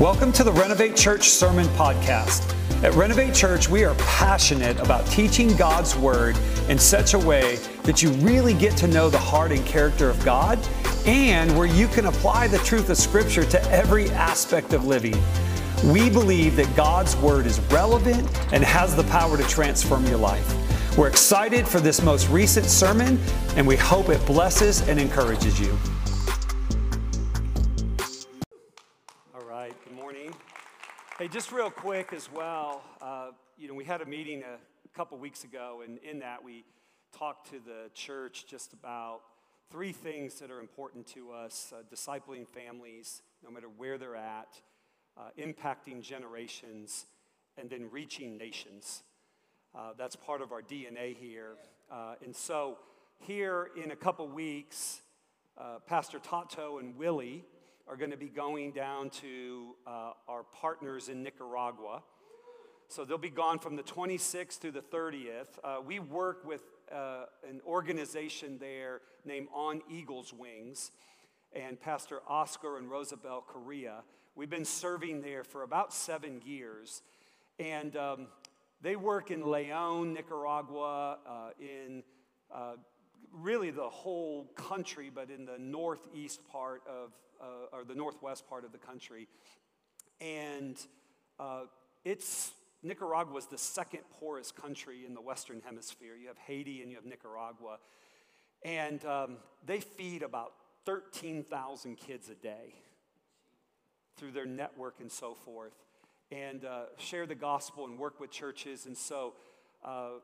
Welcome to the Renovate Church Sermon Podcast. At Renovate Church, we are passionate about teaching God's Word in such a way that you really get to know the heart and character of God and where you can apply the truth of Scripture to every aspect of living. We believe that God's Word is relevant and has the power to transform your life. We're excited for this most recent sermon, and we hope it blesses and encourages you. Hey, just real quick as well, uh, you know, we had a meeting a couple weeks ago, and in that we talked to the church just about three things that are important to us uh, discipling families, no matter where they're at, uh, impacting generations, and then reaching nations. Uh, that's part of our DNA here. Uh, and so, here in a couple weeks, uh, Pastor Tato and Willie are going to be going down to uh, our partners in Nicaragua. So they'll be gone from the 26th to the 30th. Uh, we work with uh, an organization there named On Eagle's Wings and Pastor Oscar and Rosabel Correa. We've been serving there for about seven years. And um, they work in Leon, Nicaragua, uh, in uh, really the whole country, but in the northeast part of, uh, or the northwest part of the country. And uh, it's, Nicaragua is the second poorest country in the Western Hemisphere. You have Haiti and you have Nicaragua. And um, they feed about 13,000 kids a day through their network and so forth, and uh, share the gospel and work with churches. And so, uh,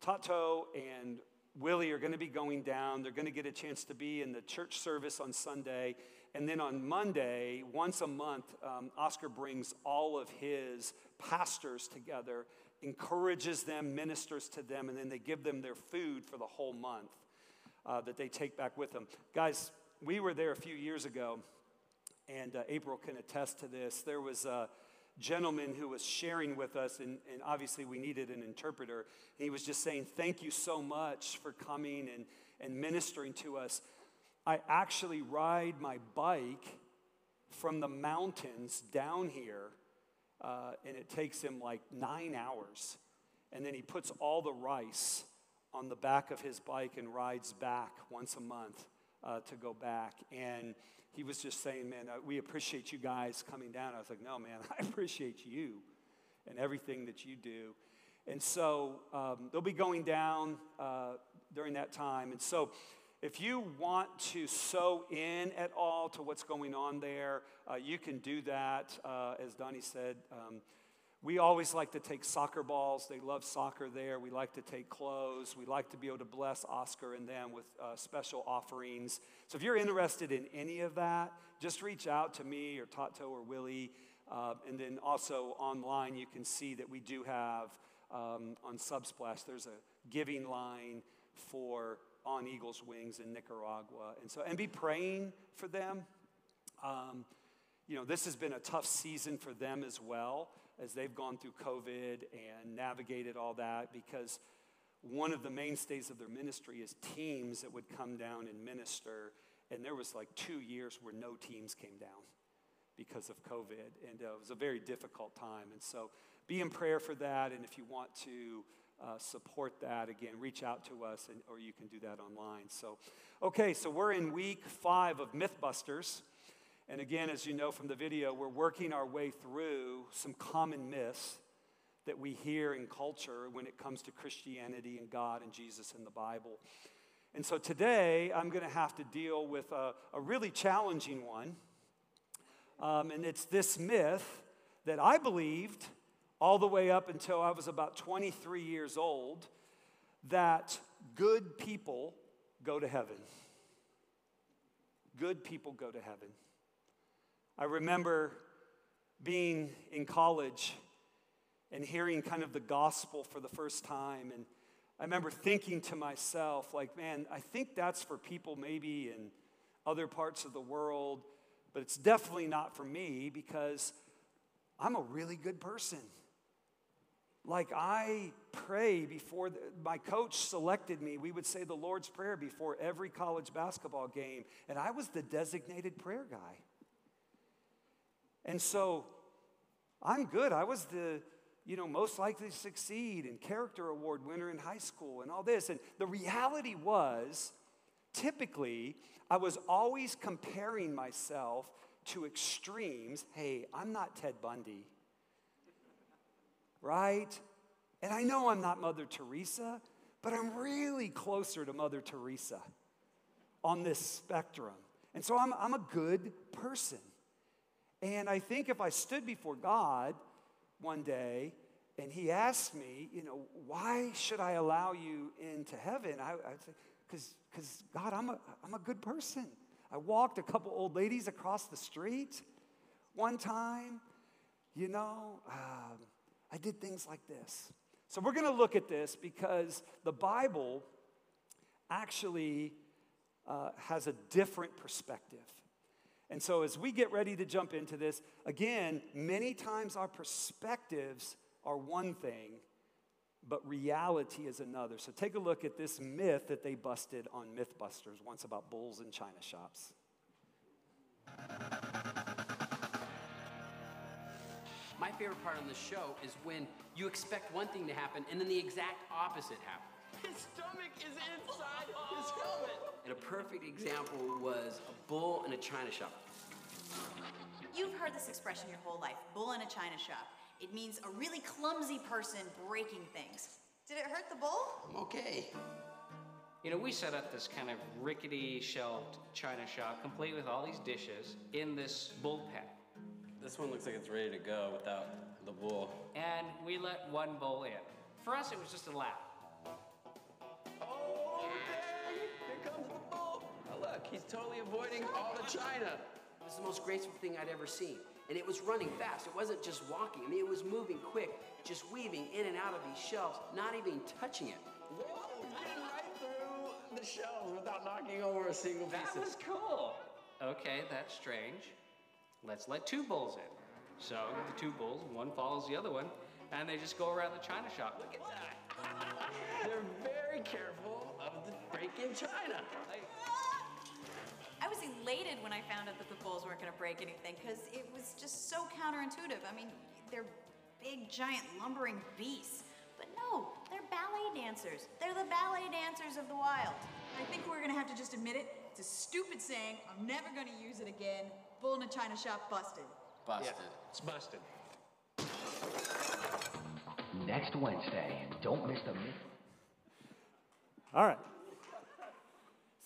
Tato and Willie are going to be going down. They're going to get a chance to be in the church service on Sunday. And then on Monday, once a month, um, Oscar brings all of his pastors together, encourages them, ministers to them, and then they give them their food for the whole month uh, that they take back with them. Guys, we were there a few years ago, and uh, April can attest to this. There was a gentleman who was sharing with us, and, and obviously we needed an interpreter. He was just saying, Thank you so much for coming and, and ministering to us. I actually ride my bike from the mountains down here, uh, and it takes him like nine hours. And then he puts all the rice on the back of his bike and rides back once a month uh, to go back. And he was just saying, man, uh, we appreciate you guys coming down. I was like, no, man, I appreciate you and everything that you do. And so um, they'll be going down uh, during that time. And so if you want to sow in at all to what's going on there, uh, you can do that. Uh, as Donnie said, um, we always like to take soccer balls. They love soccer there. We like to take clothes. We like to be able to bless Oscar and them with uh, special offerings. So if you're interested in any of that, just reach out to me or Tato or Willie. Uh, and then also online, you can see that we do have um, on Subsplash, there's a giving line for On Eagle's Wings in Nicaragua. And so, and be praying for them. Um, you know, this has been a tough season for them as well as they've gone through COVID and navigated all that because one of the mainstays of their ministry is teams that would come down and minister. And there was like two years where no teams came down because of COVID. And uh, it was a very difficult time. And so be in prayer for that. And if you want to uh, support that, again, reach out to us and, or you can do that online. So, okay, so we're in week five of Mythbusters. And again, as you know from the video, we're working our way through some common myths that we hear in culture when it comes to Christianity and God and Jesus and the Bible. And so today, I'm going to have to deal with a, a really challenging one. Um, and it's this myth that I believed all the way up until I was about 23 years old that good people go to heaven. Good people go to heaven. I remember being in college and hearing kind of the gospel for the first time. And I remember thinking to myself, like, man, I think that's for people maybe in other parts of the world, but it's definitely not for me because I'm a really good person. Like, I pray before the, my coach selected me. We would say the Lord's Prayer before every college basketball game, and I was the designated prayer guy. And so I'm good. I was the, you know, most likely to succeed and character award winner in high school and all this. And the reality was, typically, I was always comparing myself to extremes. Hey, I'm not Ted Bundy, right? And I know I'm not Mother Teresa, but I'm really closer to Mother Teresa on this spectrum. And so I'm, I'm a good person. And I think if I stood before God one day and He asked me, you know, why should I allow you into heaven? I, I'd say, because God, I'm a, I'm a good person. I walked a couple old ladies across the street one time. You know, um, I did things like this. So we're going to look at this because the Bible actually uh, has a different perspective. And so, as we get ready to jump into this, again, many times our perspectives are one thing, but reality is another. So, take a look at this myth that they busted on Mythbusters once about bulls in china shops. My favorite part on the show is when you expect one thing to happen and then the exact opposite happens. His stomach is inside his helmet. And a perfect example was a bull in a china shop. You've heard this expression your whole life bull in a china shop. It means a really clumsy person breaking things. Did it hurt the bull? I'm okay. You know, we set up this kind of rickety shelved china shop, complete with all these dishes, in this bull pen. This one looks like it's ready to go without the bull. And we let one bull in. For us, it was just a lap. Oh, dang! Here comes the bull. Oh, look, he's totally avoiding all the china. It was the most graceful thing I'd ever seen. And it was running fast. It wasn't just walking. I mean, it was moving quick, just weaving in and out of these shelves, not even touching it. Whoa, getting right through the shelves without knocking over a single piece That of was cool. Okay, that's strange. Let's let two bulls in. So the two bulls, one follows the other one, and they just go around the china shop. Look at that. They're very careful of the break-in china. I was elated when I found out that the bulls weren't going to break anything because it was just so counterintuitive. I mean, they're big, giant, lumbering beasts. But no, they're ballet dancers. They're the ballet dancers of the wild. I think we're gonna have to just admit it. It's a stupid saying. I'm never gonna use it again. Bull in a china shop busted. Busted. It's busted. Next Wednesday, don't miss the myth. All right.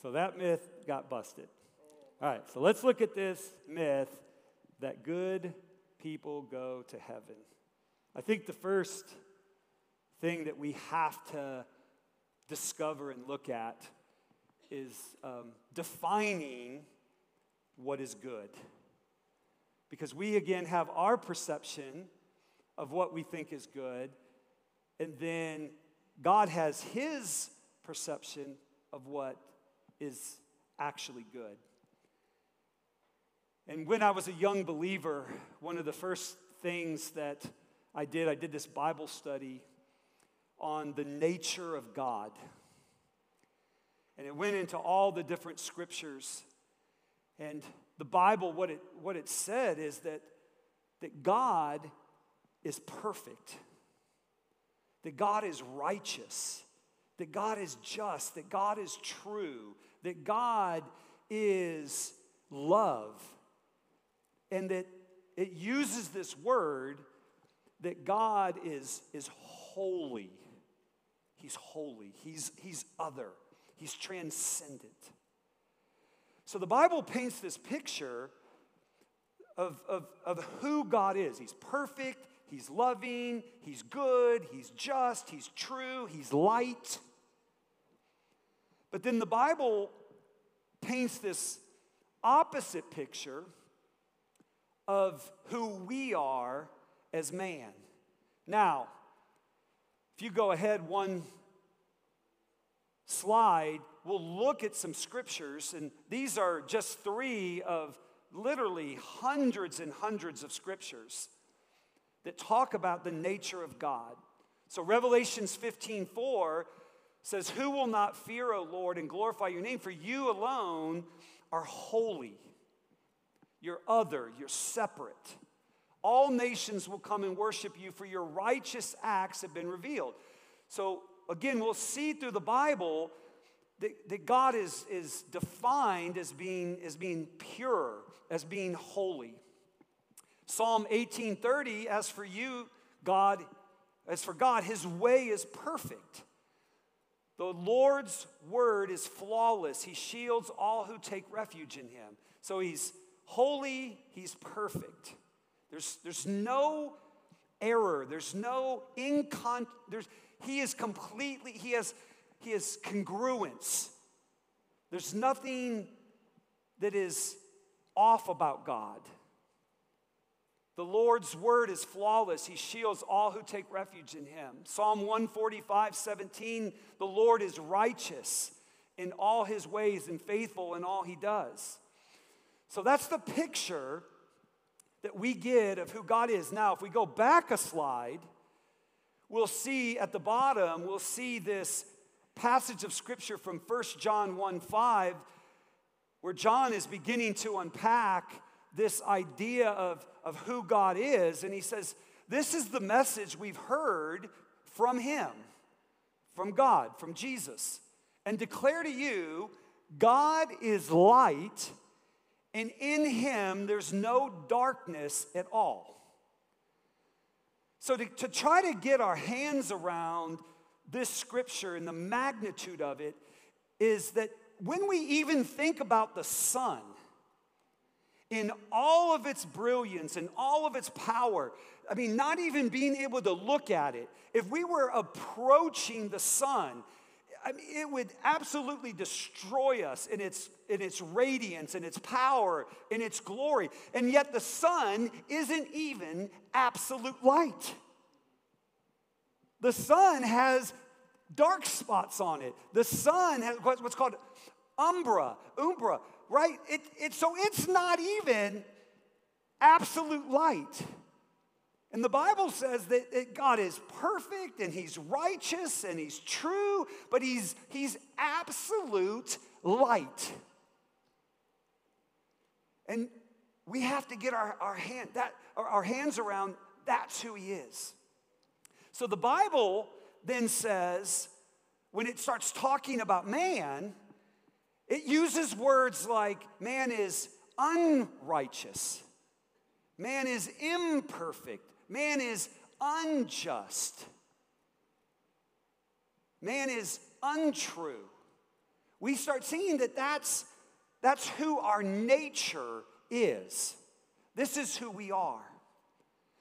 So that myth got busted. All right, so let's look at this myth that good people go to heaven. I think the first thing that we have to discover and look at is um, defining what is good. Because we, again, have our perception of what we think is good, and then God has his perception of what is actually good. And when I was a young believer, one of the first things that I did, I did this Bible study on the nature of God. And it went into all the different scriptures. And the Bible, what it, what it said is that, that God is perfect, that God is righteous, that God is just, that God is true, that God is love. And that it uses this word that God is, is holy. He's holy. He's, he's other. He's transcendent. So the Bible paints this picture of, of, of who God is. He's perfect, He's loving, He's good, He's just, He's true, He's light. But then the Bible paints this opposite picture of who we are as man. Now, if you go ahead one slide, we'll look at some scriptures, and these are just three of literally hundreds and hundreds of scriptures that talk about the nature of God. So Revelations 15 4 says, Who will not fear, O Lord, and glorify your name? For you alone are holy. You're other, you're separate. All nations will come and worship you, for your righteous acts have been revealed. So, again, we'll see through the Bible that, that God is, is defined as being, as being pure, as being holy. Psalm 18:30, as for you, God, as for God, his way is perfect. The Lord's word is flawless. He shields all who take refuge in him. So he's holy, he's perfect. There's, there's no error, there's no incon there's he is completely, he has has congruence. There's nothing that is off about God. The Lord's word is flawless. He shields all who take refuge in him. Psalm 145, 17, the Lord is righteous in all his ways and faithful in all he does. So that's the picture that we get of who God is. Now, if we go back a slide, we'll see at the bottom, we'll see this passage of scripture from 1 John 1 5, where John is beginning to unpack this idea of, of who God is. And he says, This is the message we've heard from him, from God, from Jesus, and declare to you God is light, and in him there's no darkness at all. So, to, to try to get our hands around this scripture and the magnitude of it is that when we even think about the sun, in all of its brilliance and all of its power. I mean, not even being able to look at it. If we were approaching the sun, I mean, it would absolutely destroy us in its, in its radiance, in its power, in its glory. And yet the sun isn't even absolute light. The sun has dark spots on it. The sun has what's called umbra, umbra, right? It, it, so it's not even absolute light. And the Bible says that, God is perfect and He's righteous and He's true, but He's, he's absolute light. And we have to get our, our, hand, that, our hands around that's who He is. So the Bible then says, when it starts talking about man, it uses words like man is unrighteous, man is imperfect, man is unjust, man is untrue. We start seeing that that's, that's who our nature is. This is who we are.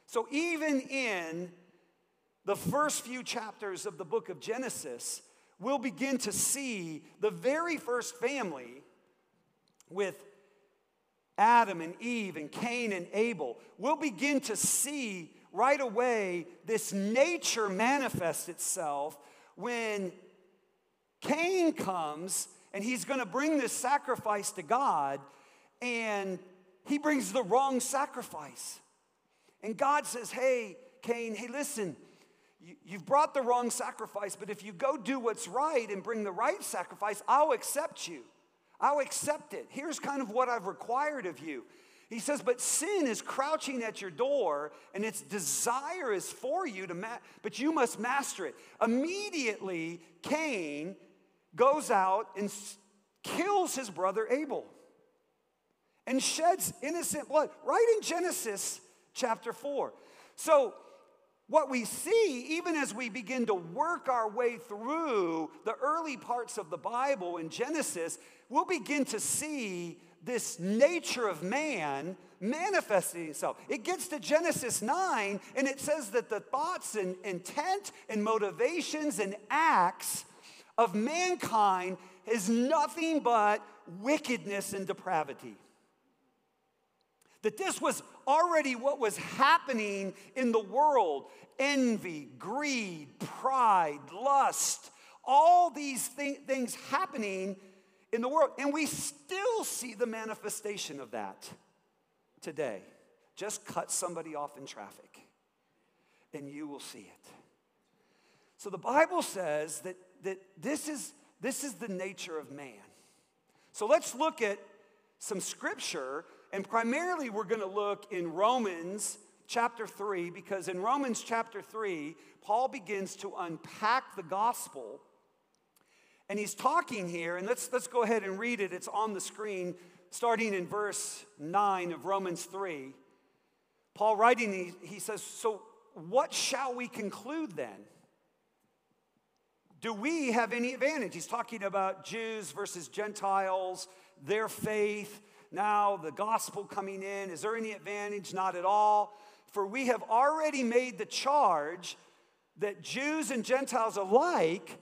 So even in the first few chapters of the book of Genesis, we'll begin to see the very first family with Adam and Eve and Cain and Abel. We'll begin to see right away this nature manifest itself when Cain comes and he's going to bring this sacrifice to God and he brings the wrong sacrifice. And God says, Hey, Cain, hey, listen, You've brought the wrong sacrifice, but if you go do what's right and bring the right sacrifice, I'll accept you. I'll accept it. Here's kind of what I've required of you. He says, but sin is crouching at your door, and its desire is for you to, ma- but you must master it. Immediately, Cain goes out and s- kills his brother Abel and sheds innocent blood right in Genesis chapter 4. So, what we see, even as we begin to work our way through the early parts of the Bible in Genesis, we'll begin to see this nature of man manifesting itself. It gets to Genesis 9, and it says that the thoughts and intent and motivations and acts of mankind is nothing but wickedness and depravity. That this was already what was happening in the world envy, greed, pride, lust, all these th- things happening in the world. And we still see the manifestation of that today. Just cut somebody off in traffic, and you will see it. So the Bible says that, that this, is, this is the nature of man. So let's look at some scripture, and primarily we're going to look in Romans chapter 3 because in Romans chapter 3, Paul begins to unpack the gospel. And he's talking here, and let's, let's go ahead and read it. It's on the screen, starting in verse 9 of Romans 3. Paul writing, he, he says, So what shall we conclude then? Do we have any advantage? He's talking about Jews versus Gentiles, their faith, now the gospel coming in. Is there any advantage? Not at all. For we have already made the charge that Jews and Gentiles alike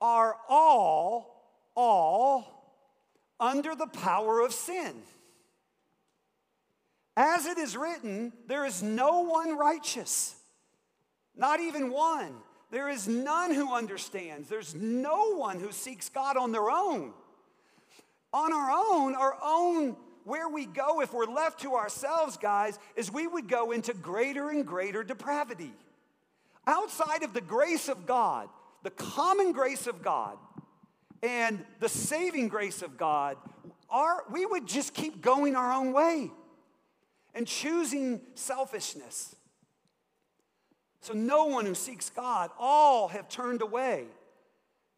are all, all under the power of sin. As it is written, there is no one righteous, not even one. There is none who understands. There's no one who seeks God on their own. On our own, our own, where we go if we're left to ourselves, guys, is we would go into greater and greater depravity. Outside of the grace of God, the common grace of God, and the saving grace of God, our, we would just keep going our own way and choosing selfishness. So, no one who seeks God, all have turned away.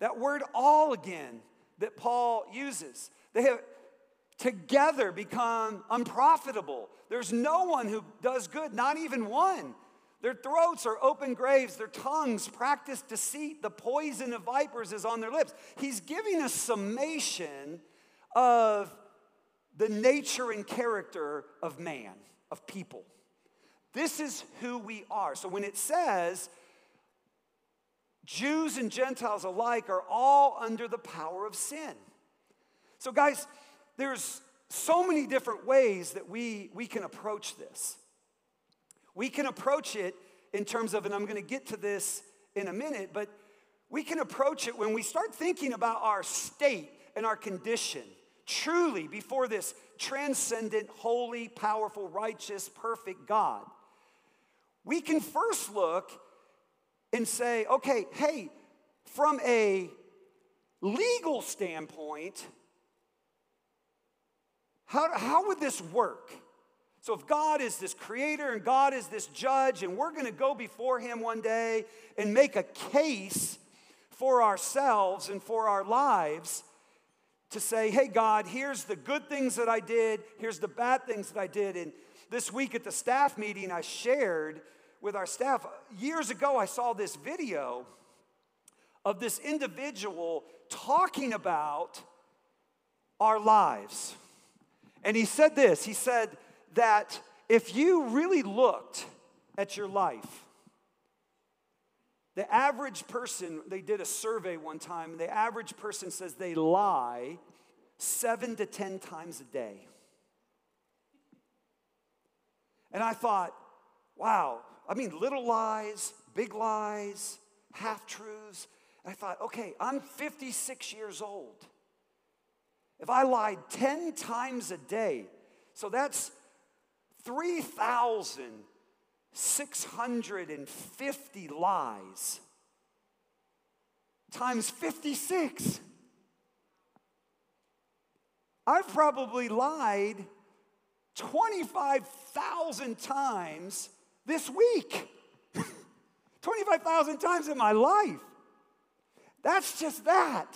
That word all again that Paul uses, they have together become unprofitable. There's no one who does good, not even one. Their throats are open graves, their tongues practice deceit, the poison of vipers is on their lips. He's giving a summation of the nature and character of man, of people. This is who we are. So when it says Jews and Gentiles alike are all under the power of sin. So, guys, there's so many different ways that we, we can approach this. We can approach it in terms of, and I'm to get to this in a minute, but we can approach it when we start thinking about our state and our condition truly before this transcendent, holy, powerful, righteous, perfect God we can first look and say, okay, hey, from a legal standpoint, how, how would this work? So, if God is this creator and God is this judge, and we're going to go before Him one day and make a case for ourselves and for our lives to say, hey, God, here's the good things that I did, here's the bad things that I did. And this week at the staff meeting, I shared with our staff. Years ago, I saw this video of this individual talking about our lives. And he said this he said that if you really looked at your life, the average person, they did a survey one time, and the average person says they lie seven to 10 times a day. And I thought, wow, I mean, little lies, big lies, half truths. I thought, okay, I'm 56 years old. If I lied 10 times a day, so that's 3,650 lies times 56. I've probably lied 25,000 times this week. 25,000 times in my life. That's just that.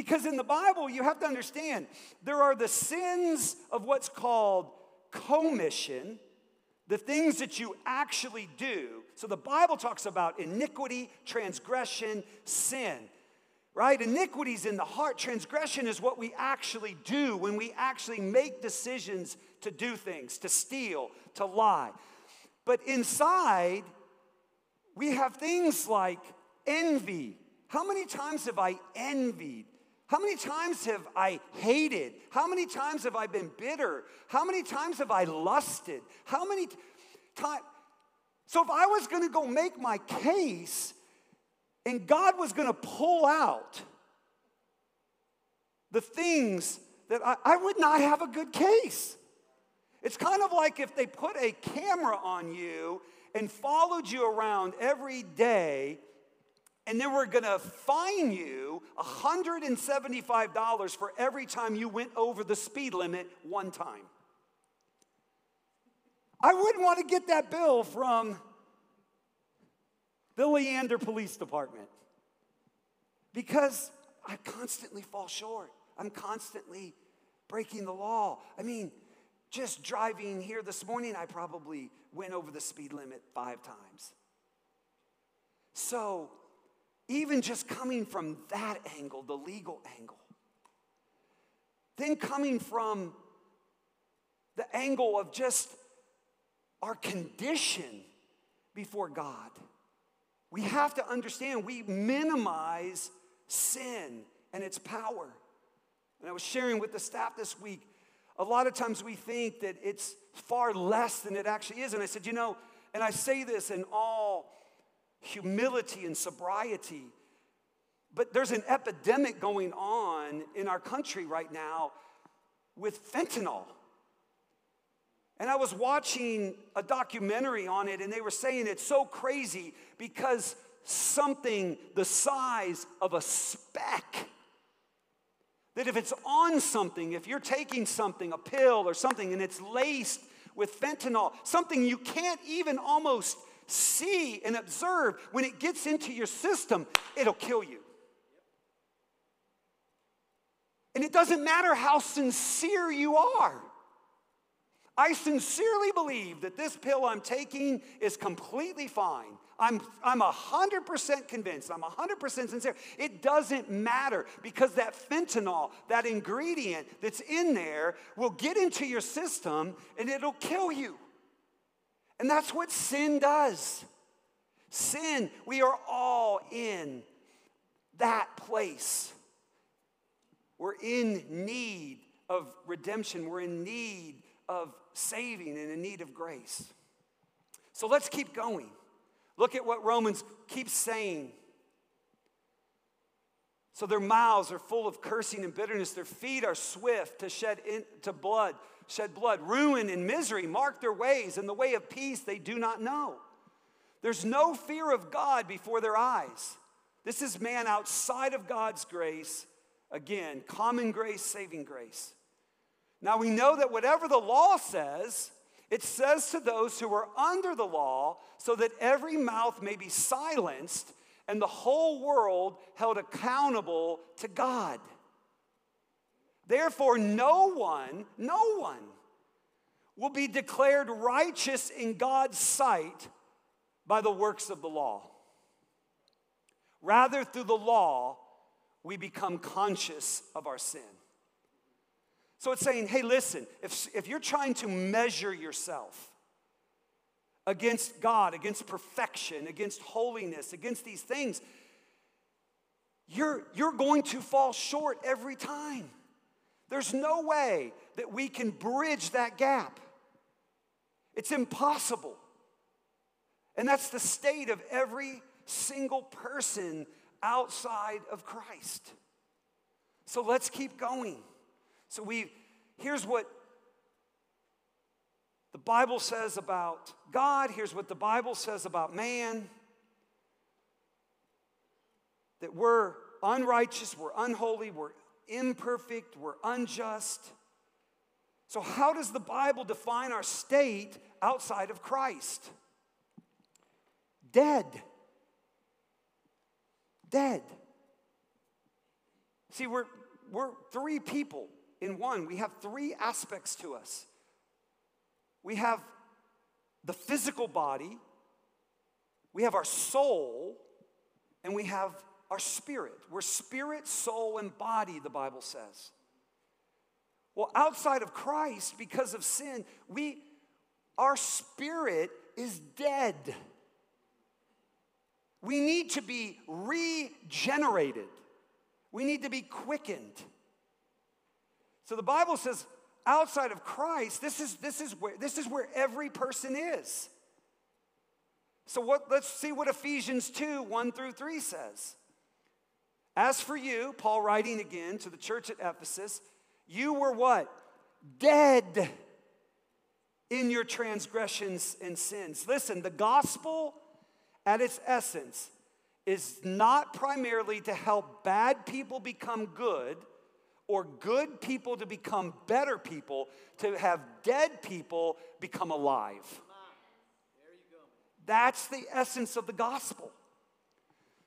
Because in the Bible, you have to understand there are the sins of what's called commission, the things that you actually do. So the Bible talks about iniquity, transgression, sin right? Iniquity's in the heart. Transgression is what we actually do when we actually make decisions to do things, to steal, to lie. But inside, we have things like envy. How many times have I envied? How many times have I hated? How many times have I been bitter? How many times have I lusted? How many times? So, if I was gonna go make my case and God was gonna pull out the things that I, I would not have a good case. It's kind of like if they put a camera on you and followed you around every day, and then we're gonna fine you $175 for every time you went over the speed limit one time. I wouldn't want to get that bill from the Leander Police Department because I constantly fall short. I'm constantly breaking the law. I mean, just driving here this morning, I probably went over the speed limit five times. So, even just coming from that angle, the legal angle, then coming from the angle of just our condition before God, we have to understand we minimize sin and its power. And I was sharing with the staff this week, a lot of times we think that it's far less than it actually is. And I said, you know, and I say this in all humility and sobriety, but there's an epidemic going on in our country right now with fentanyl. And I was watching a documentary on it, and they were saying it's so crazy because something the size of a speck, that if it's on something, if you're taking something, a pill or something, and it's laced with fentanyl, something you can't even almost see and observe, when it gets into your system, it'll kill you. And it doesn't matter how sincere you are. I sincerely believe that this pill I'm taking is completely fine. I'm, I'm 100% convinced, I'm 100% sincere. It doesn't matter because that fentanyl, that ingredient that's in there, will get into your system and it'll kill you. And that's what sin does. Sin, we are all in that place. We're in need of redemption, we're in need of saving and in need of grace. So let's keep going. Look at what Romans keeps saying. So their mouths are full of cursing and bitterness. Their feet are swift to shed into blood, shed blood. Ruin and misery mark their ways, and the way of peace they do not know. There's no fear of God before their eyes. This is man outside of God's grace. Again, common grace, saving grace. Now we know that whatever the law says, it says to those who are under the law, so that every mouth may be silenced and the whole world held accountable to God. Therefore, no one, no one will be declared righteous in God's sight by the works of the law. Rather, through the law, we become conscious of our sin. So it's saying, hey, listen, if, if you're trying to measure yourself against God, against perfection, against holiness, against these things, you're, you're going to fall short every time. There's no way that we can bridge that gap. It's impossible. And that's the state of every single person outside of Christ. So let's keep going. So we here's what the Bible says about God, here's what the Bible says about man. That we're unrighteous, we're unholy, we're imperfect, we're unjust. So, how does the Bible define our state outside of Christ? Dead. Dead. See, we're, we're three people in one. We have three aspects to us we have the physical body, we have our soul, and we have our spirit. We're spirit, soul, and body, the Bible says. Well, outside of Christ, because of sin, we our spirit is dead. We need to be regenerated. We need to be quickened. So the Bible says outside of Christ, this is, this is, where, this is where every person is. So what, let's see what Ephesians 2 1 through 3 says. As for you, Paul writing again to the church at Ephesus, you were what? Dead in your transgressions and sins. Listen, the gospel at its essence is not primarily to help bad people become good or good people to become better people, to have dead people become alive. That's the essence of the gospel.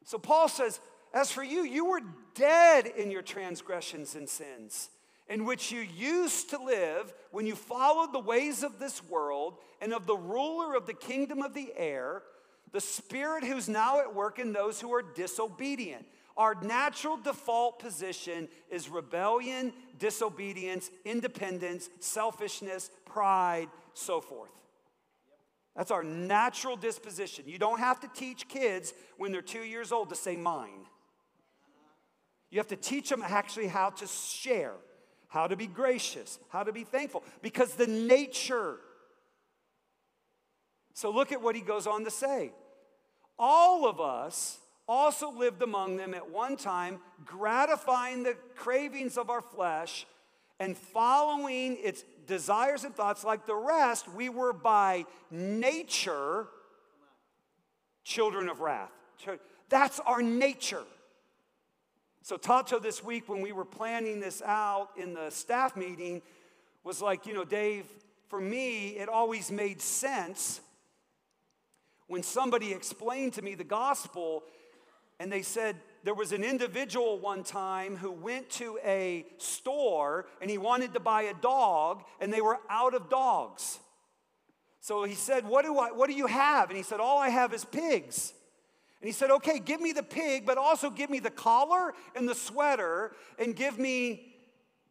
So Paul says, As for you, you were dead in your transgressions and sins, in which you used to live when you followed the ways of this world and of the ruler of the kingdom of the air, the spirit who's now at work in those who are disobedient. Our natural default position is rebellion, disobedience, independence, selfishness, pride, so forth. That's our natural disposition. You don't have to teach kids when they're two years old to say mine. You have to teach them actually how to share, how to be gracious, how to be thankful, because the nature. So look at what he goes on to say. All of us also lived among them at one time, gratifying the cravings of our flesh and following its desires and thoughts like the rest, we were by nature children of wrath. That's our nature. So, Tato this week, when we were planning this out in the staff meeting, was like, you know, Dave, for me, it always made sense when somebody explained to me the gospel and they said, there was an individual one time who went to a store and he wanted to buy a dog and they were out of dogs. So he said, What do, I, what do you have? And he said, All I have is pigs. And he said, Okay, give me the pig, but also give me the collar and the sweater and give me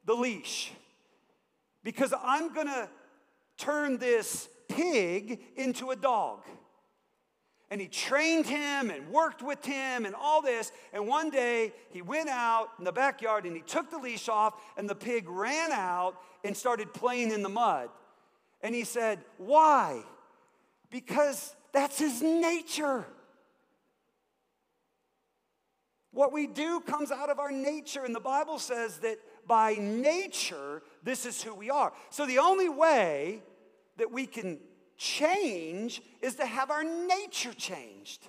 the leash. Because I'm gonna turn this pig into a dog and he trained him and worked with him and all this. And one day he went out in the backyard and he took the leash off, and the pig ran out and started playing in the mud. And he said, Why? Because that's his nature. What we do comes out of our nature, and the Bible says that by nature, this is who we are. So the only way that we can change is to have our nature changed.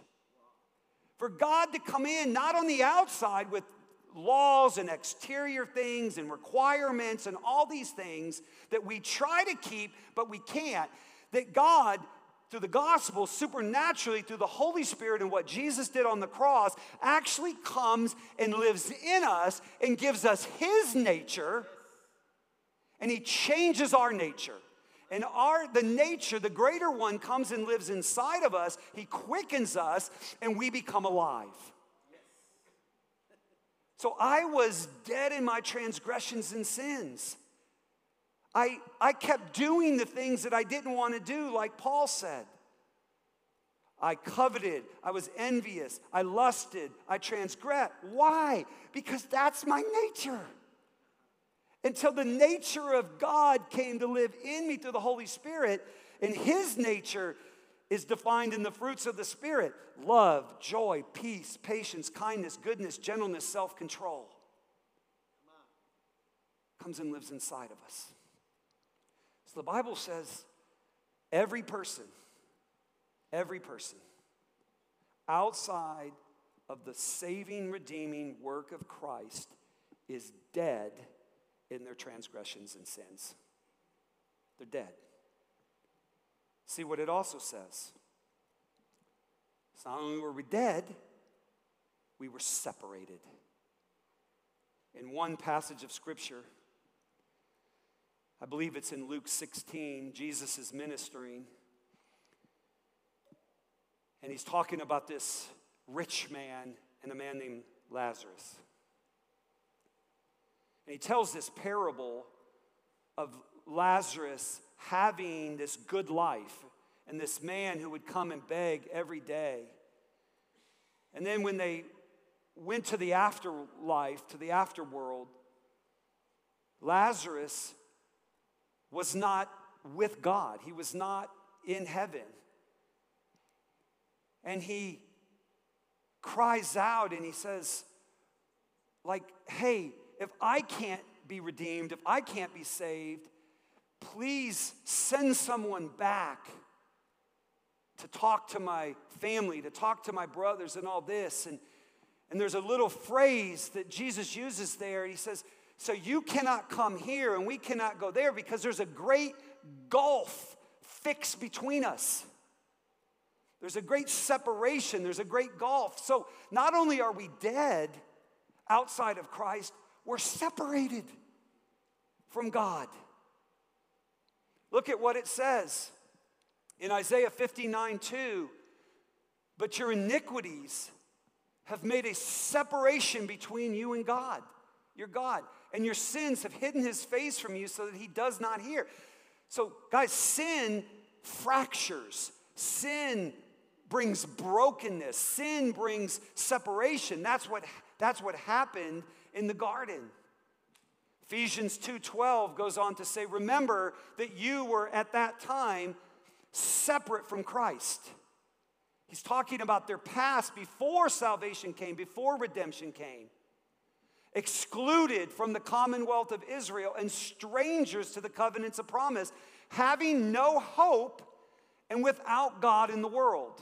For God to come in, not on the outside with laws and exterior things and requirements and all these things that we try to keep, but we can't, that God through the gospel, supernaturally through the Holy Spirit and what Jesus did on the cross, actually comes and lives in us and gives us His nature, and He changes our nature. And our the nature, the greater one comes and lives inside of us. He quickens us and we become alive. So I was dead in my transgressions and sins. I, I kept doing the things that I didn't want to do, like Paul said. I coveted, I was envious, I lusted, I transgressed. Why? Because that's my nature until the nature of God came to live in me through the Holy Spirit, and His nature is defined in the fruits of the Spirit love, joy, peace, patience, kindness, goodness, gentleness, self control. Comes and lives inside of us. So the Bible says every person, every person outside of the saving, redeeming work of Christ is dead in their transgressions and sins. They're dead. See what it also says. It's not only were we dead, we were separated. In one passage of Scripture, I believe it's in Luke 16, Jesus is ministering. And he's talking about this rich man and a man named Lazarus. And he tells this parable of Lazarus having this good life and this man who would come and beg every day. And then when they went to the afterlife, to the afterworld, Lazarus was not with God, he was not in heaven. And he cries out and he says, like, hey, if I can't be redeemed, if I can't be saved, please send someone back to talk to my family, to talk to my brothers, and all this. And, and there's a little phrase that Jesus uses there. He says, So you cannot come here and we cannot go there because there's a great gulf fixed between us. There's a great separation, there's a great gulf. So not only are we dead outside of Christ, we're separated from God. Look at what it says in Isaiah 59 2. But your iniquities have made a separation between you and God, your God, and your sins have hidden his face from you so that he does not hear. So, guys, sin fractures, sin brings brokenness, sin brings separation. That's what, that's what happened in the garden. Ephesians 2:12 goes on to say, "Remember that you were at that time separate from Christ." He's talking about their past before salvation came, before redemption came. Excluded from the commonwealth of Israel and strangers to the covenants of promise, having no hope and without God in the world.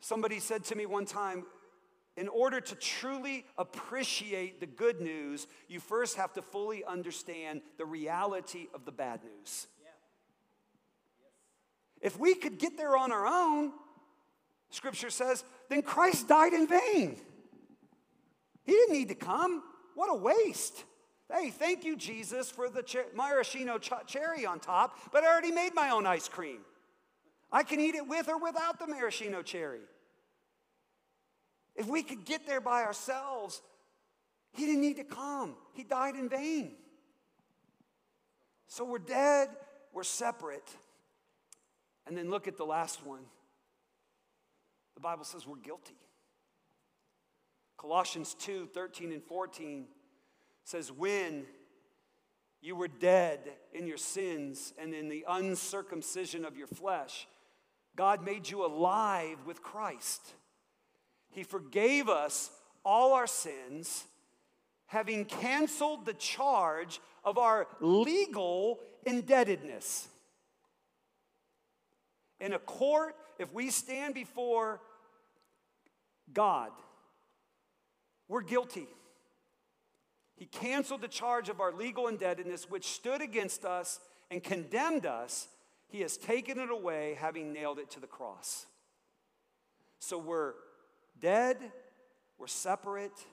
Somebody said to me one time, in order to truly appreciate the good news, you first have to fully understand the reality of the bad news. If we could get there on our own, scripture says, then Christ died in vain. He didn't need to come. What a waste. Hey, thank you, Jesus, for the cher- maraschino ch- cherry on top, but I already made my own ice cream. I can eat it with or without the maraschino cherry. If we could get there by ourselves, he didn't need to come. He died in vain. So we're dead, we're separate. And then look at the last one. The Bible says we're guilty. Colossians 2 13 and 14 says, When you were dead in your sins and in the uncircumcision of your flesh, God made you alive with Christ. He forgave us all our sins, having canceled the charge of our legal indebtedness. In a court, if we stand before God, we're guilty. He canceled the charge of our legal indebtedness, which stood against us and condemned us. He has taken it away, having nailed it to the cross. So we're dead, we're separate,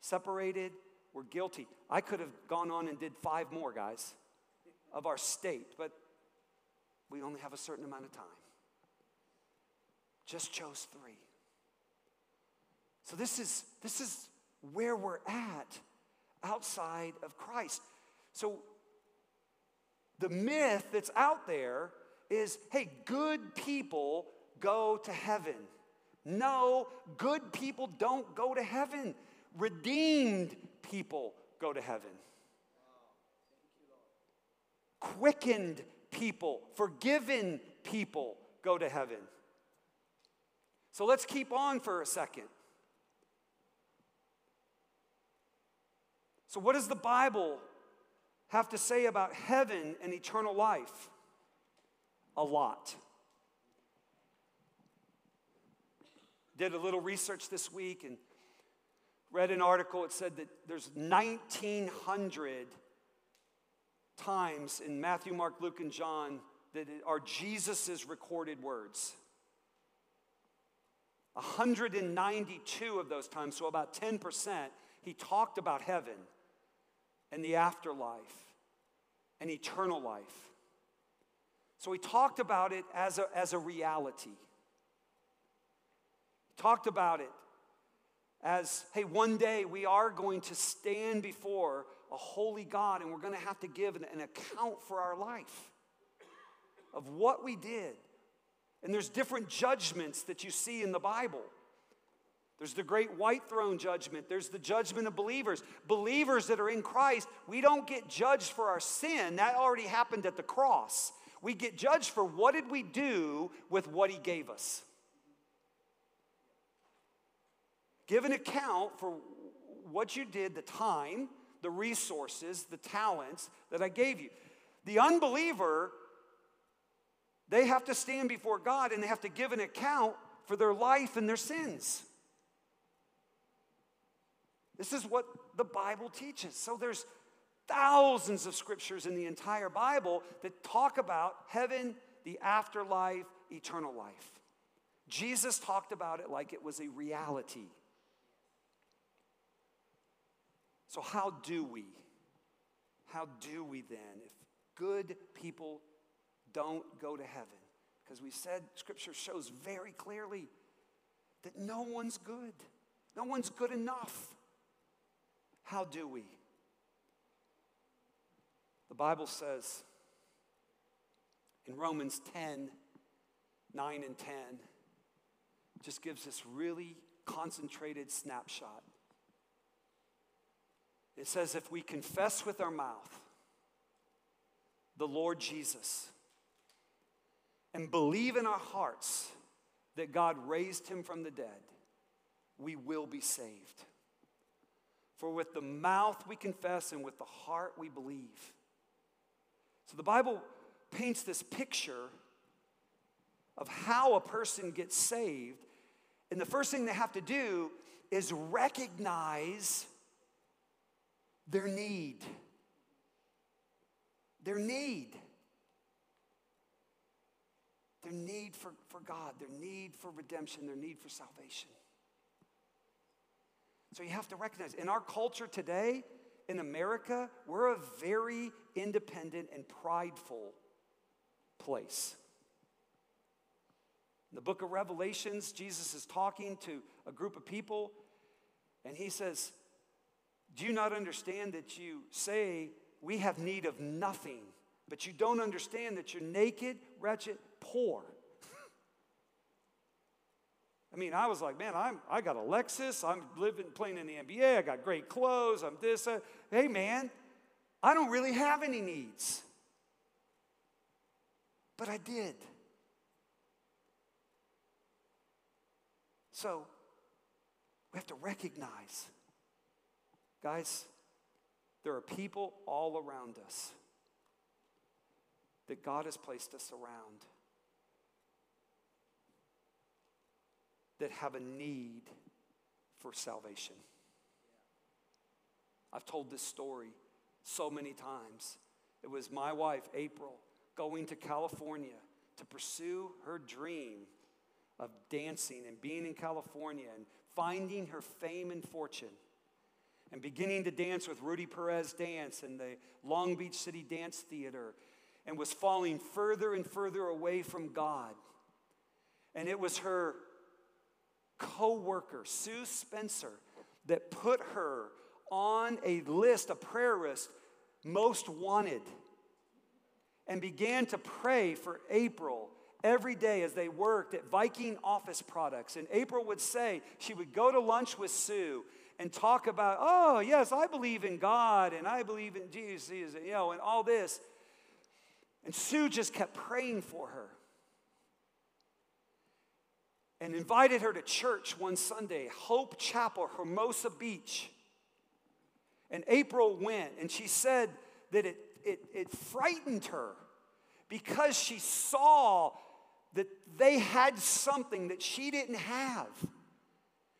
separated, we're guilty. I could have gone on and did five more, guys, of our state, but we only have a certain amount of time. Just chose three. So this is this is where we're at outside of Christ. So the myth that's out there is hey, good people go to heaven. No, good people don't go to heaven. Redeemed people go to heaven. Quickened people, forgiven people go to heaven. So let's keep on for a second. So, what does the Bible have to say about heaven and eternal life? A lot. Did a little research this week and read an article. It said that there's 1,900 times in Matthew, Mark, Luke, and John that are Jesus's recorded words. 192 of those times, so about 10%, he talked about heaven and the afterlife and eternal life. So he talked about it as a, as a reality. He talked about it as hey, one day we are going to stand before a holy God and we're going to have to give an, an account for our life of what we did. And there's different judgments that you see in the Bible. There's the great white throne judgment. There's the judgment of believers. Believers that are in Christ, we don't get judged for our sin. That already happened at the cross. We get judged for what did we do with what he gave us. Give an account for what you did, the time, the resources, the talents that I gave you. The unbeliever, they have to stand before God and they have to give an account for their life and their sins. This is what the Bible teaches. So there's thousands of scriptures in the entire Bible that talk about heaven, the afterlife, eternal life. Jesus talked about it like it was a reality. So, how do we? How do we then, if good people don't go to heaven? Because we said scripture shows very clearly that no one's good, no one's good enough. How do we? The Bible says in Romans 10 9 and 10, just gives this really concentrated snapshot. It says, if we confess with our mouth the Lord Jesus and believe in our hearts that God raised him from the dead, we will be saved. For with the mouth we confess and with the heart we believe. So the Bible paints this picture of how a person gets saved. And the first thing they have to do is recognize their need. Their need. Their need for, for God, their need for redemption, their need for salvation. So you have to recognize in our culture today, in America, we're a very independent and prideful place. In the book of Revelations, Jesus is talking to a group of people, and he says, Do you not understand that you say we have need of nothing, but you don't understand that you're naked, wretched, poor? I mean, I was like, man, I'm, I got a Lexus. I'm living, playing in the NBA. I got great clothes. I'm this. Uh, hey, man, I don't really have any needs. But I did. So we have to recognize, guys, there are people all around us that God has placed us around that have a need for salvation. I've told this story so many times. It was my wife, April, going to California to pursue her dream of dancing and being in California and finding her fame and fortune and beginning to dance with Rudy Perez Dance and the Long Beach City Dance Theater and was falling further and further away from God. And it was her co-worker, Sue Spencer, that put her on a list, a prayer list, most wanted, and began to pray for April every day as they worked at Viking Office Products. And April would say she would go to lunch with Sue and talk about, oh, yes, I believe in God and I believe in Jesus, you know, and all this. And Sue just kept praying for her and invited her to church one Sunday, Hope Chapel, Hermosa Beach. And April went, and she said that it, it, it frightened her because she saw that they had something that she didn't have.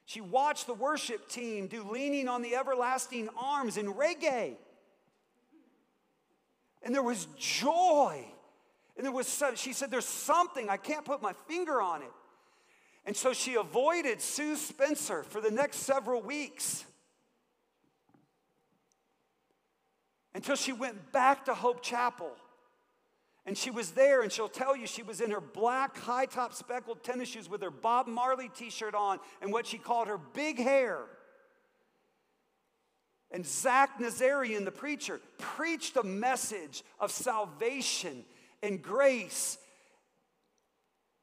She watched the worship team do Leaning on the Everlasting Arms in reggae. And there was joy. And there was, some, she said, There's something, I can't put my finger on it. And so she avoided Sue Spencer for the next several weeks until she went back to Hope Chapel. And she was there, and she'll tell you she was in her black high top speckled tennis shoes with her Bob Marley t shirt on and what she called her big hair. And Zach Nazarian, the preacher, preached a message of salvation and grace.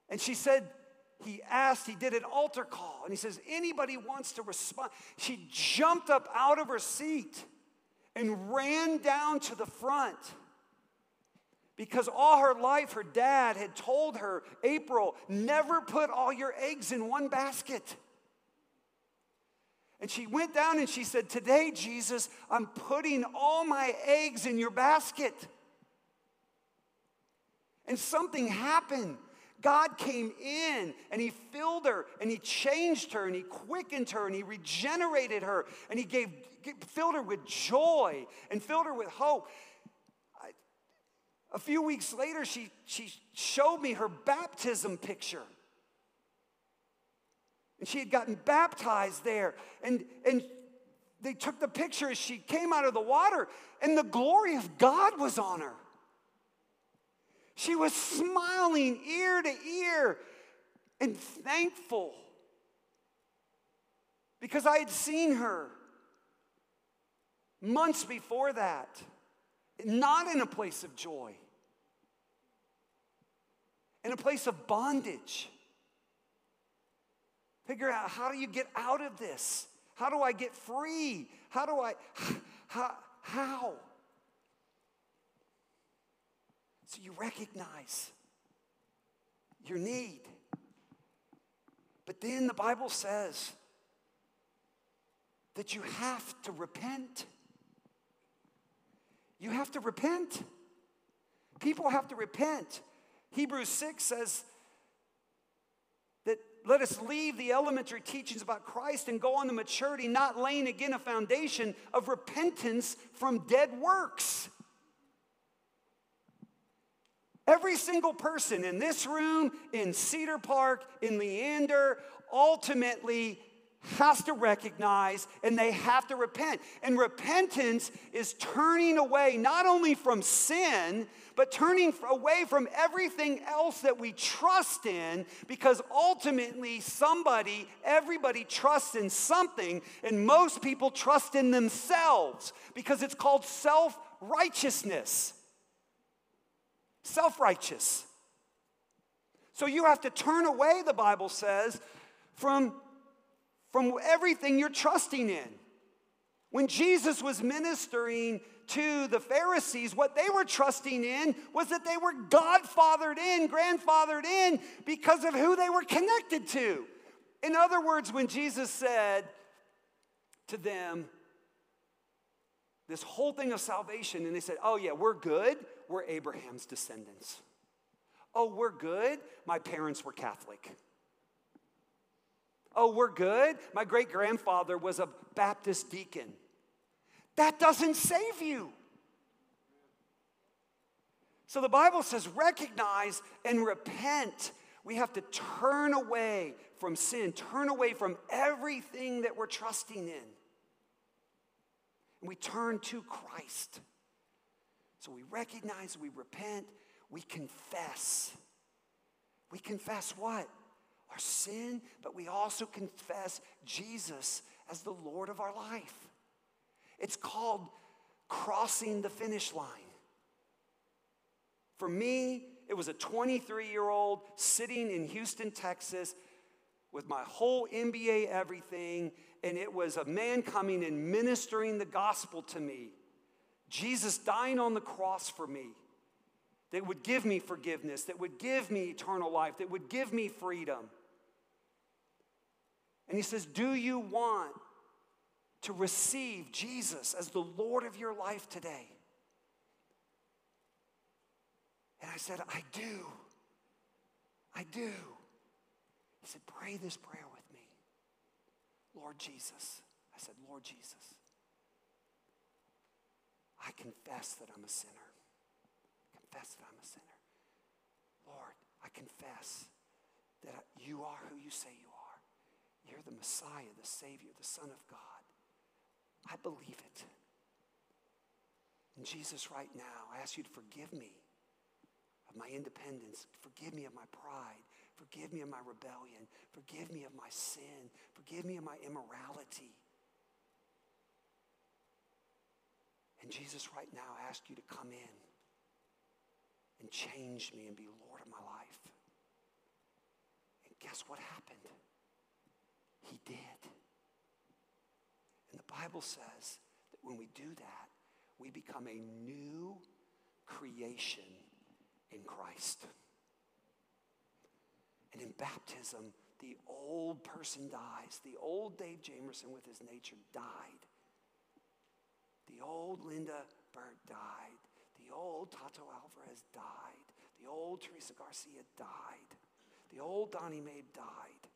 And she said, he asked, he did an altar call, and he says, anybody wants to respond. She jumped up out of her seat and ran down to the front because all her life her dad had told her, April, never put all your eggs in one basket. And she went down and she said, Today, Jesus, I'm putting all my eggs in your basket. And something happened. God came in and He filled her and He changed her and He quickened her and He regenerated her and He gave, filled her with joy and filled her with hope. I, a few weeks later, she, she showed me her baptism picture. And she had gotten baptized there. And, and they took the picture as she came out of the water, and the glory of God was on her. She was smiling ear to ear and thankful because I had seen her months before that, not in a place of joy, in a place of bondage. Figure out how do you get out of this? How do I get free? How do I, how? how? So you recognize your need. But then the Bible says that you have to repent. You have to repent. People have to repent. Hebrews 6 says that let us leave the elementary teachings about Christ and go on to maturity, not laying again a foundation of repentance from dead works. Every single person in this room, in Cedar Park, in Leander, ultimately has to recognize and they have to repent. And repentance is turning away not only from sin, but turning away from everything else that we trust in because ultimately somebody, everybody trusts in something, and most people trust in themselves because it's called self righteousness self righteous. So you have to turn away, the Bible says, from, from everything you're trusting in. When Jesus was ministering to the Pharisees, what they were trusting in was that they were godfathered in, grandfathered in because of who they were connected to. In other words, when Jesus said to them, this whole thing of salvation, and they said, Oh, yeah, we're good we're Abraham's descendants. Oh, we're good. My parents were Catholic. Oh, we're good. My great grandfather was a Baptist deacon. That doesn't save you. So the Bible says recognize and repent. We have to turn away from sin, turn away from everything that we're trusting in. And we turn to Christ. So we recognize, we repent, we confess. We confess what? Our sin, but we also confess Jesus as the Lord of our life. It's called crossing the finish line. For me, it was a 23 year old sitting in Houston, Texas, with my whole NBA, everything, and it was a man coming and ministering the gospel to me. Jesus dying on the cross for me that would give me forgiveness, that would give me eternal life, that would give me freedom. And he says, Do you want to receive Jesus as the Lord of your life today? And I said, I do. I do. He said, Pray this prayer with me. Lord Jesus. I said, Lord Jesus. I confess that I'm a sinner. I confess that I'm a sinner. Lord, I confess that you are who you say you are. You're the Messiah, the Savior, the Son of God. I believe it. And Jesus, right now, I ask you to forgive me of my independence. Forgive me of my pride. Forgive me of my rebellion. Forgive me of my sin. Forgive me of my immorality. And Jesus, right now, I ask you to come in and change me and be Lord of my life. And guess what happened? He did. And the Bible says that when we do that, we become a new creation in Christ. And in baptism, the old person dies. The old Dave Jamerson with his nature died. The old Linda Burt died. The old Tato Alvarez died. The old Teresa Garcia died. The old Donnie Mae died.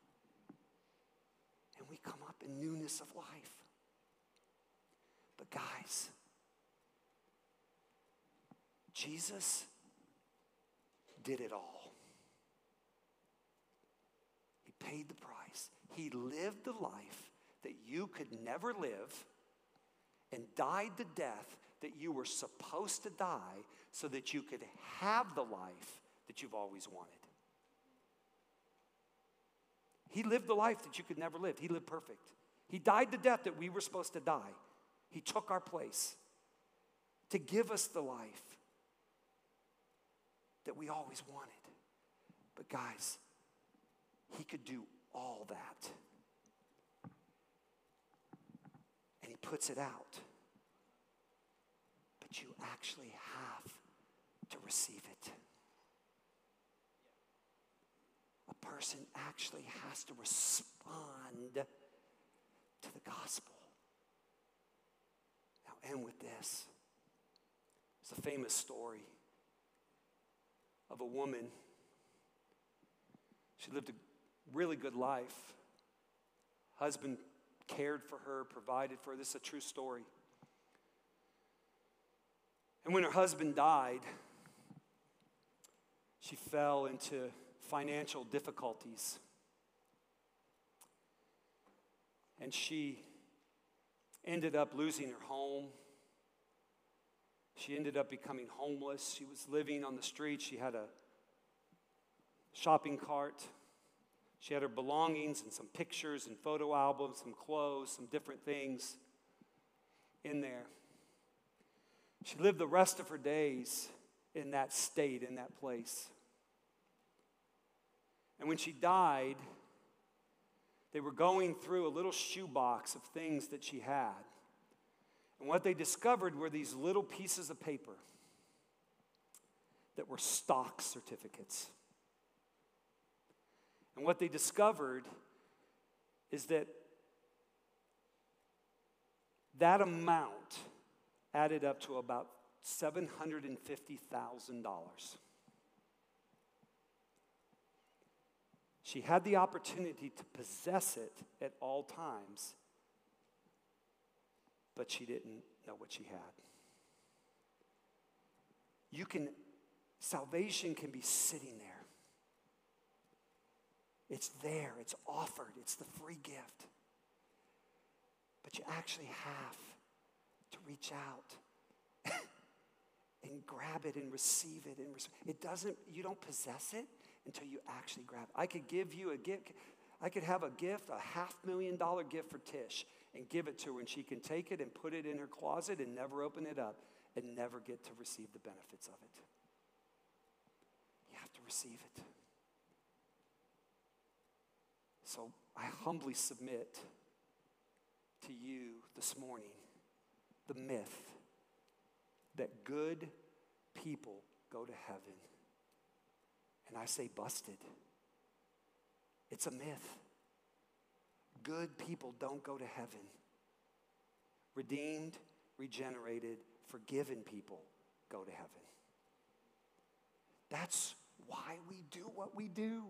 And we come up in newness of life. But guys, Jesus did it all. He paid the price. He lived the life that you could never live and died the death that you were supposed to die so that you could have the life that you've always wanted. He lived the life that you could never live. He lived perfect. He died the death that we were supposed to die. He took our place to give us the life that we always wanted. But, guys, He could do all that. And He puts it out. But you actually have to receive it. A person actually has to respond to the gospel. Now, end with this. It's a famous story of a woman. She lived a really good life. Husband cared for her, provided for her. This is a true story. And when her husband died, she fell into financial difficulties. And she ended up losing her home. She ended up becoming homeless. She was living on the street. She had a shopping cart. She had her belongings and some pictures and photo albums, some clothes, some different things in there. She lived the rest of her days in that state, in that place. And when she died, they were going through a little shoebox of things that she had. And what they discovered were these little pieces of paper that were stock certificates. And what they discovered is that that amount added up to about $750,000. She had the opportunity to possess it at all times, but she didn't know what she had. You can, salvation can be sitting there. It's there, it's offered, it's the free gift. But you actually have to reach out and grab it and receive it. And it doesn't, you don't possess it until you actually grab it. I could give you a gift. I could have a gift, a half million dollar gift for Tish, and give it to her, and she can take it and put it in her closet and never open it up and never get to receive the benefits of it. You have to receive it. So I humbly submit to you this morning the myth that good people go to heaven. And I say busted. It's a myth. Good people don't go to heaven. Redeemed, regenerated, forgiven people go to heaven. That's why we do what we do.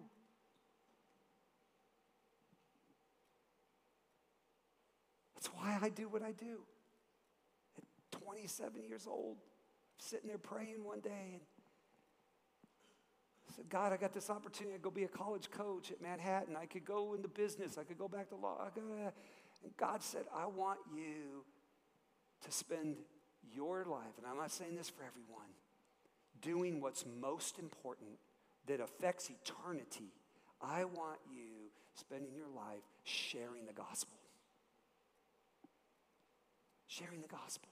That's why I do what I do. At 27 years old, sitting there praying one day and I said, God, I got this opportunity to go be a college coach at Manhattan. I could go into business. I could go back to law. And God said, I want you to spend your life, and I'm not saying this for everyone, doing what's most important that affects eternity. I want you spending your life sharing the gospel sharing the gospel.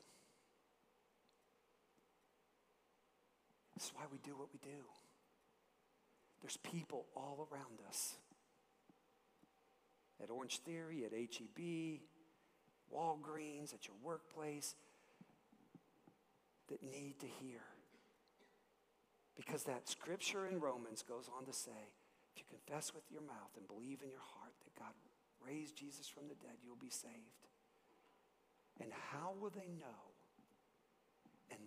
This is why we do what we do. There's people all around us at Orange Theory, at HEB, Walgreens, at your workplace that need to hear. Because that scripture in Romans goes on to say if you confess with your mouth and believe in your heart that God raised Jesus from the dead, you'll be saved. And how will they know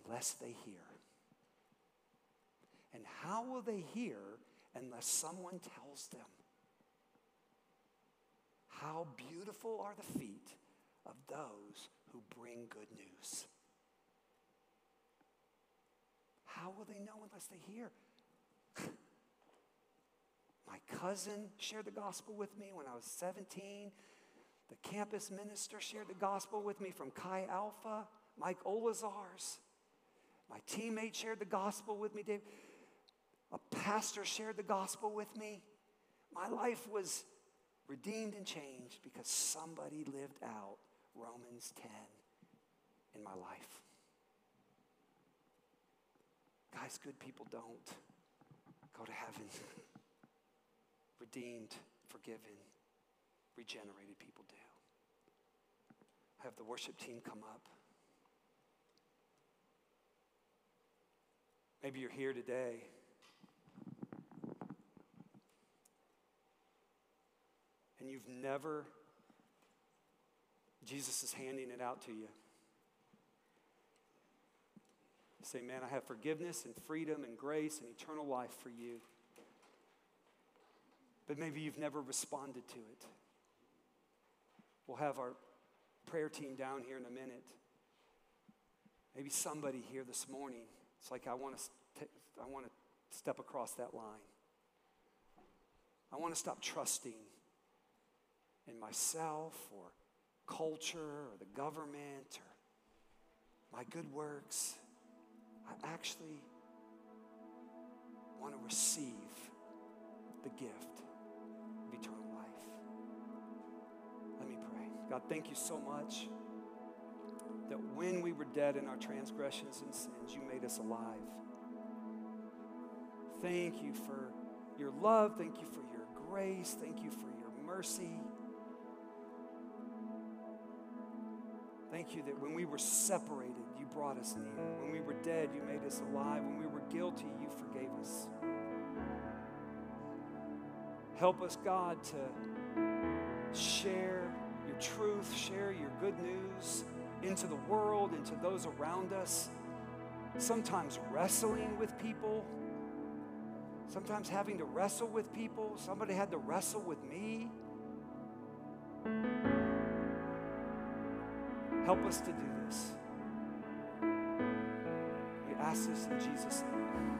unless they hear? And how will they hear unless someone tells them. How beautiful are the feet of those who bring good news. How will they know unless they hear? My cousin shared the gospel with me when I was 17. The campus minister shared the gospel with me from Chi Alpha, Mike Olazars. My teammate shared the gospel with me, Dave. A pastor shared the gospel with me. My life was redeemed and changed because somebody lived out Romans 10 in my life. Guys, good people don't go to heaven. Redeemed, forgiven, regenerated people do. Have the worship team come up. Maybe you're here today. And you've never, Jesus is handing it out to you. Say, man, I have forgiveness and freedom and grace and eternal life for you. But maybe you've never responded to it. We'll have our prayer team down here in a minute. Maybe somebody here this morning, it's like I want to, I want to step across that line. I want to stop trusting in myself or culture or the government or my good works. I actually want to receive the gift God, thank you so much that when we were dead in our transgressions and sins, you made us alive. Thank you for your love. Thank you for your grace. Thank you for your mercy. Thank you that when we were separated, you brought us near. When we were dead, you made us alive. When we were guilty, you forgave us. Help us, God, to share good news into the world, into those around us. Sometimes wrestling with people, sometimes having to wrestle with people. Somebody had to wrestle with me. Help us to do this. We ask this in Jesus' name.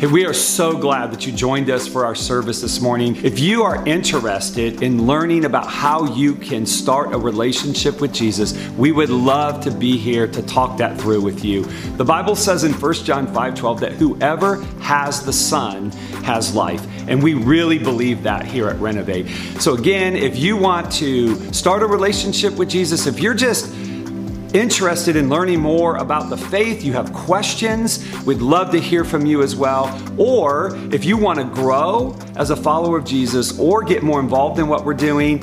Hey, we are so glad that you joined us for our service this morning. If you are interested in learning about how you can start a relationship with Jesus, we would love to be here to talk that through with you. The Bible says in 1 John 5 12 that whoever has the Son has life. And we really believe that here at Renovate. So, again, if you want to start a relationship with Jesus, if you're just interested in learning more about the faith, you have questions, we'd love to hear from you as well. Or if you want to grow as a follower of Jesus or get more involved in what we're doing,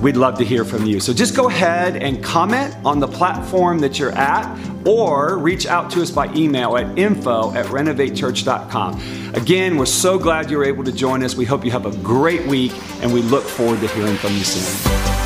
we'd love to hear from you. So just go ahead and comment on the platform that you're at or reach out to us by email at info at renovatechurch.com. Again, we're so glad you're able to join us. We hope you have a great week and we look forward to hearing from you soon.